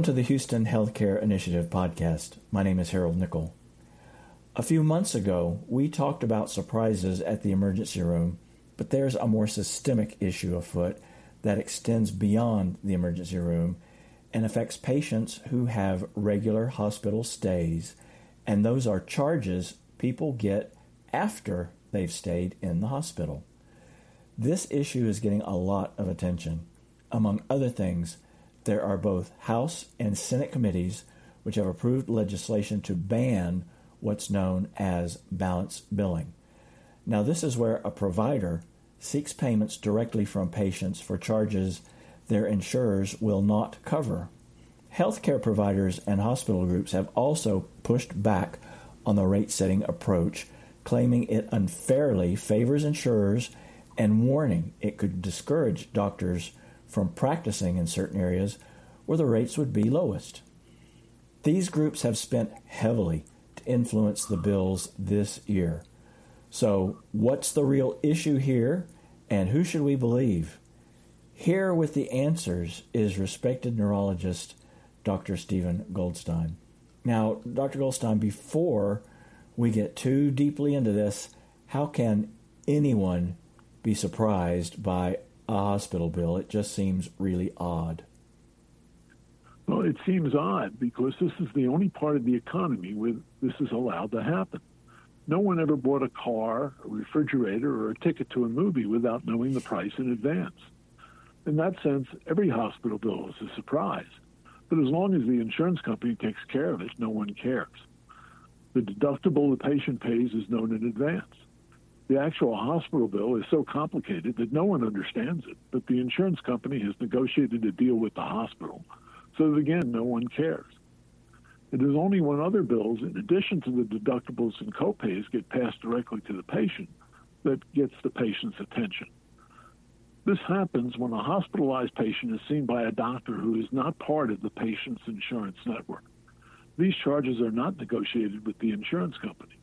Welcome to the Houston Healthcare Initiative podcast. My name is Harold Nickel. A few months ago, we talked about surprises at the emergency room, but there's a more systemic issue afoot that extends beyond the emergency room and affects patients who have regular hospital stays, and those are charges people get after they've stayed in the hospital. This issue is getting a lot of attention. Among other things, there are both House and Senate committees which have approved legislation to ban what's known as balance billing. Now, this is where a provider seeks payments directly from patients for charges their insurers will not cover. Healthcare providers and hospital groups have also pushed back on the rate setting approach, claiming it unfairly favors insurers and warning it could discourage doctors from practicing in certain areas where the rates would be lowest. These groups have spent heavily to influence the bills this year. So, what's the real issue here, and who should we believe? Here with the answers is respected neurologist Dr. Steven Goldstein. Now, Dr. Goldstein, before we get too deeply into this, how can anyone be surprised by a hospital bill? It just seems really odd. Well, it seems odd because this is the only part of the economy where this is allowed to happen. No one ever bought a car, a refrigerator, or a ticket to a movie without knowing the price in advance. In that sense, every hospital bill is a surprise. But as long as the insurance company takes care of it, no one cares. The deductible the patient pays is known in advance. The actual hospital bill is so complicated that no one understands it, but the insurance company has negotiated a deal with the hospital, so that again, no one cares. It is only when other bills, in addition to the deductibles and copays, get passed directly to the patient that gets the patient's attention. This happens when a hospitalized patient is seen by a doctor who is not part of the patient's insurance network. These charges are not negotiated with the insurance company.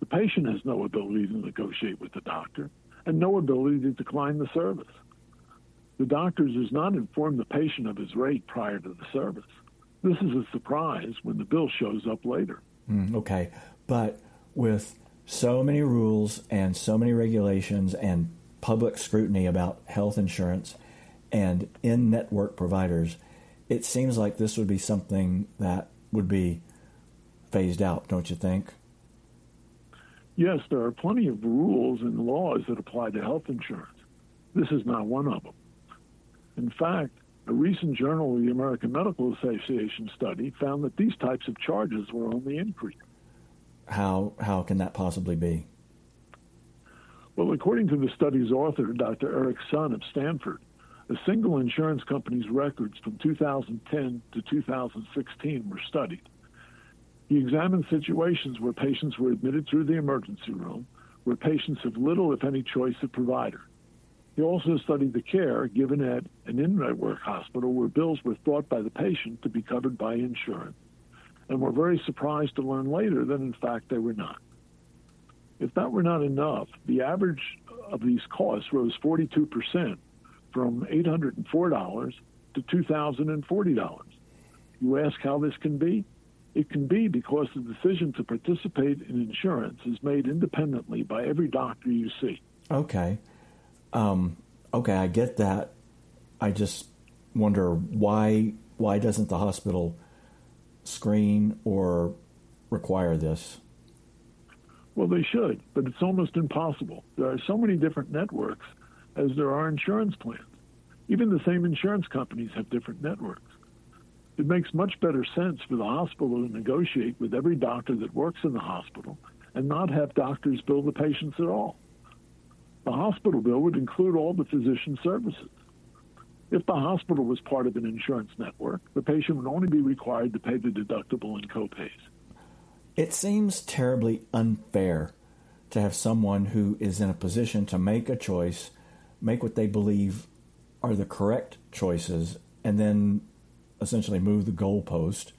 The patient has no ability to negotiate with the doctor and no ability to decline the service. The doctor does not inform the patient of his rate prior to the service. This is a surprise when the bill shows up later. Mm, okay, but with so many rules and so many regulations and public scrutiny about health insurance and in network providers, it seems like this would be something that would be phased out, don't you think? Yes, there are plenty of rules and laws that apply to health insurance. This is not one of them. In fact, a recent Journal of the American Medical Association study found that these types of charges were on the increase. How, how can that possibly be? Well, according to the study's author, Dr. Eric Sun of Stanford, a single insurance company's records from 2010 to 2016 were studied. He examined situations where patients were admitted through the emergency room, where patients have little, if any, choice of provider. He also studied the care given at an in network hospital where bills were thought by the patient to be covered by insurance, and were very surprised to learn later that in fact they were not. If that were not enough, the average of these costs rose 42% from $804 to $2,040. You ask how this can be? It can be because the decision to participate in insurance is made independently by every doctor you see. Okay. Um, okay, I get that. I just wonder why why doesn't the hospital screen or require this? Well, they should, but it's almost impossible. There are so many different networks as there are insurance plans. Even the same insurance companies have different networks. It makes much better sense for the hospital to negotiate with every doctor that works in the hospital and not have doctors bill the patients at all. The hospital bill would include all the physician services. If the hospital was part of an insurance network, the patient would only be required to pay the deductible and copays. It seems terribly unfair to have someone who is in a position to make a choice, make what they believe are the correct choices, and then essentially move the goalpost.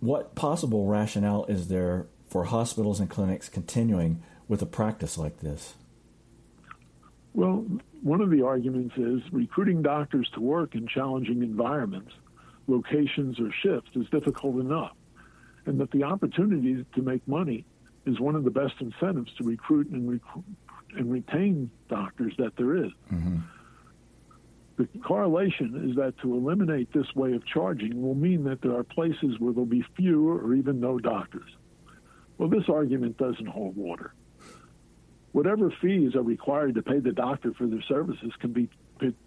What possible rationale is there for hospitals and clinics continuing with a practice like this? Well, one of the arguments is recruiting doctors to work in challenging environments locations, or shifts is difficult enough, and that the opportunity to make money is one of the best incentives to recruit and, rec- and retain doctors that there is. Mm-hmm. The correlation is that to eliminate this way of charging will mean that there are places where there'll be fewer or even no doctors. Well, this argument doesn't hold water. Whatever fees are required to pay the doctor for their services can be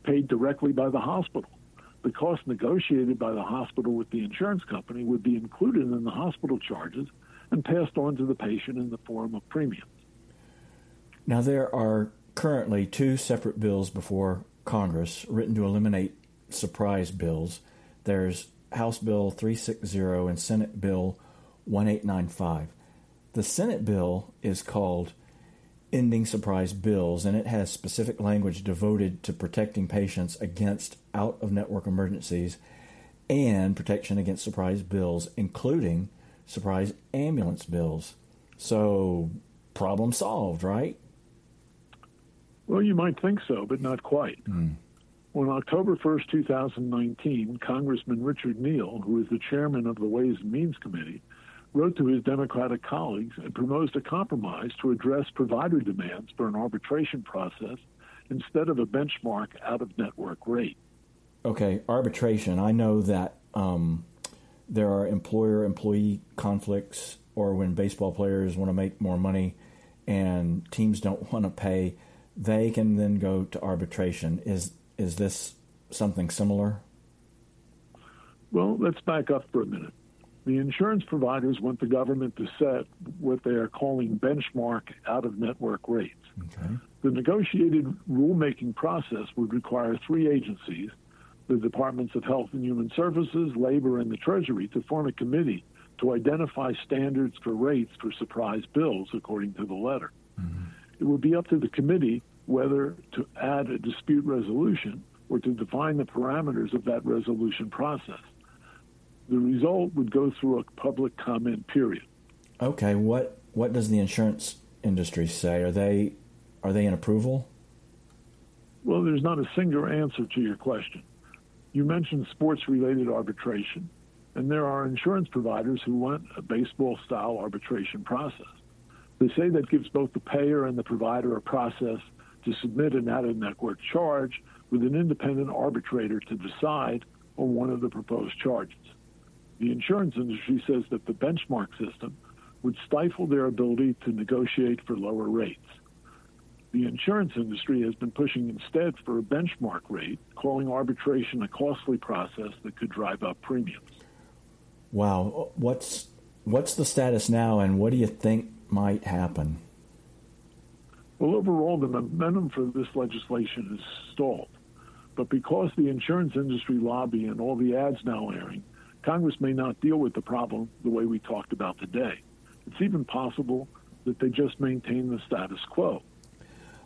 paid directly by the hospital. The cost negotiated by the hospital with the insurance company would be included in the hospital charges and passed on to the patient in the form of premiums. Now, there are currently two separate bills before Congress written to eliminate surprise bills. There's House Bill 360 and Senate Bill 1895. The Senate bill is called Ending Surprise Bills, and it has specific language devoted to protecting patients against out of network emergencies and protection against surprise bills, including surprise ambulance bills. So, problem solved, right? Well, you might think so, but not quite. Mm. On October 1st, 2019, Congressman Richard Neal, who is the chairman of the Ways and Means Committee, wrote to his Democratic colleagues and proposed a compromise to address provider demands for an arbitration process instead of a benchmark out of network rate. Okay, arbitration. I know that um, there are employer employee conflicts, or when baseball players want to make more money and teams don't want to pay, they can then go to arbitration. Is is this something similar? Well, let's back up for a minute. The insurance providers want the government to set what they are calling benchmark out of network rates. Okay. The negotiated rulemaking process would require three agencies, the Departments of Health and Human Services, Labor, and the Treasury, to form a committee to identify standards for rates for surprise bills, according to the letter. Mm-hmm. It would be up to the committee whether to add a dispute resolution or to define the parameters of that resolution process the result would go through a public comment period. Okay, what what does the insurance industry say? Are they are they in approval? Well, there's not a single answer to your question. You mentioned sports related arbitration, and there are insurance providers who want a baseball style arbitration process. They say that gives both the payer and the provider a process to submit an out of network charge with an independent arbitrator to decide on one of the proposed charges. The insurance industry says that the benchmark system would stifle their ability to negotiate for lower rates. The insurance industry has been pushing instead for a benchmark rate, calling arbitration a costly process that could drive up premiums. Wow, what's what's the status now, and what do you think might happen? Well, overall, the momentum for this legislation is stalled. But because the insurance industry lobby and all the ads now airing Congress may not deal with the problem the way we talked about today. It's even possible that they just maintain the status quo.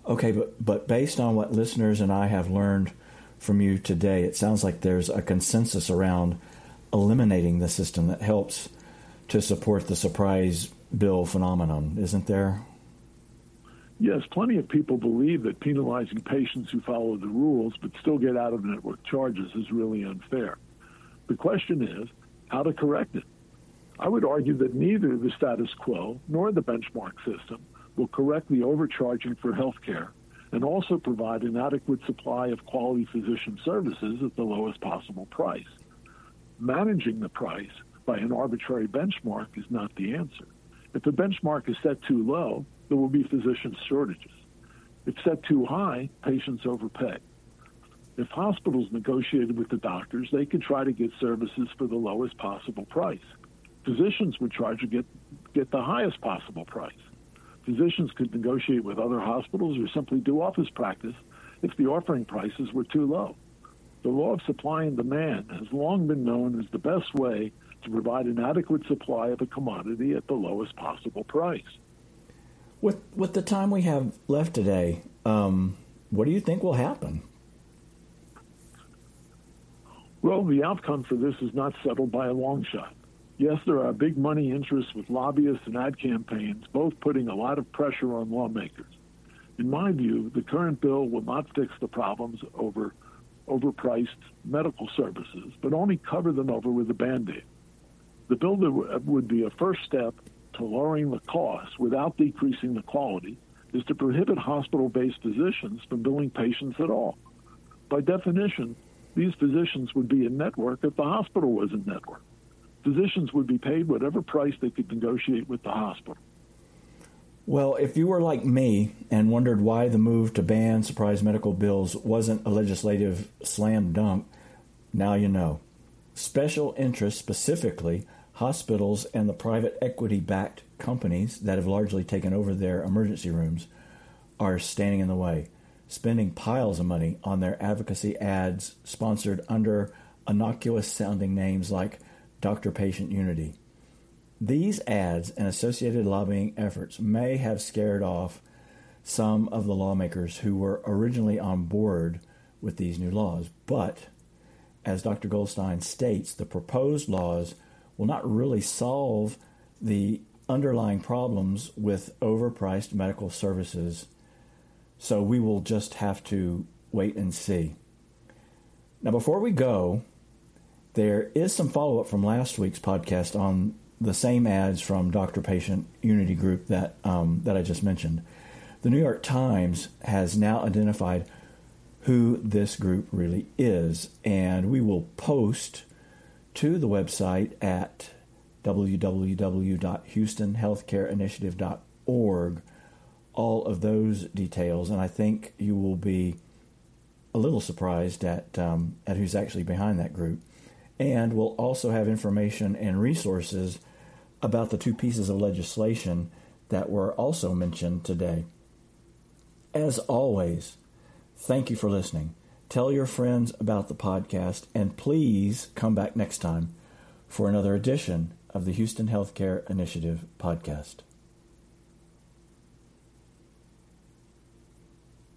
Okay, but, but based on what listeners and I have learned from you today, it sounds like there's a consensus around eliminating the system that helps to support the surprise bill phenomenon, isn't there? Yes, plenty of people believe that penalizing patients who follow the rules but still get out of network charges is really unfair. The question is how to correct it. I would argue that neither the status quo nor the benchmark system will correct the overcharging for health care and also provide an adequate supply of quality physician services at the lowest possible price. Managing the price by an arbitrary benchmark is not the answer. If the benchmark is set too low, there will be physician shortages. If set too high, patients overpay. If hospitals negotiated with the doctors, they could try to get services for the lowest possible price. Physicians would try to get, get the highest possible price. Physicians could negotiate with other hospitals or simply do office practice if the offering prices were too low. The law of supply and demand has long been known as the best way to provide an adequate supply of a commodity at the lowest possible price. With with the time we have left today, um, what do you think will happen? Well, the outcome for this is not settled by a long shot. Yes, there are big money interests with lobbyists and ad campaigns, both putting a lot of pressure on lawmakers. In my view, the current bill will not fix the problems over overpriced medical services, but only cover them over with a band aid. The bill that uh, would be a first step to lowering the cost without decreasing the quality is to prohibit hospital based physicians from billing patients at all. By definition, these physicians would be in network if the hospital was in network. Physicians would be paid whatever price they could negotiate with the hospital. Well, if you were like me and wondered why the move to ban surprise medical bills wasn't a legislative slam dunk, now you know. Special interests, specifically hospitals and the private equity backed companies that have largely taken over their emergency rooms, are standing in the way, spending piles of money on their advocacy ads sponsored under innocuous sounding names like Doctor Patient Unity. These ads and associated lobbying efforts may have scared off some of the lawmakers who were originally on board with these new laws. But, as Dr. Goldstein states, the proposed laws will not really solve the underlying problems with overpriced medical services. So we will just have to wait and see. Now, before we go, there is some follow up from last week's podcast on the same ads from Doctor Patient Unity Group that um, that I just mentioned. The New York Times has now identified who this group really is, and we will post to the website at www.houstonhealthcareinitiative.org all of those details, and I think you will be a little surprised at um, at who's actually behind that group. And we'll also have information and resources about the two pieces of legislation that were also mentioned today. As always, thank you for listening. Tell your friends about the podcast, and please come back next time for another edition of the Houston Healthcare Initiative podcast.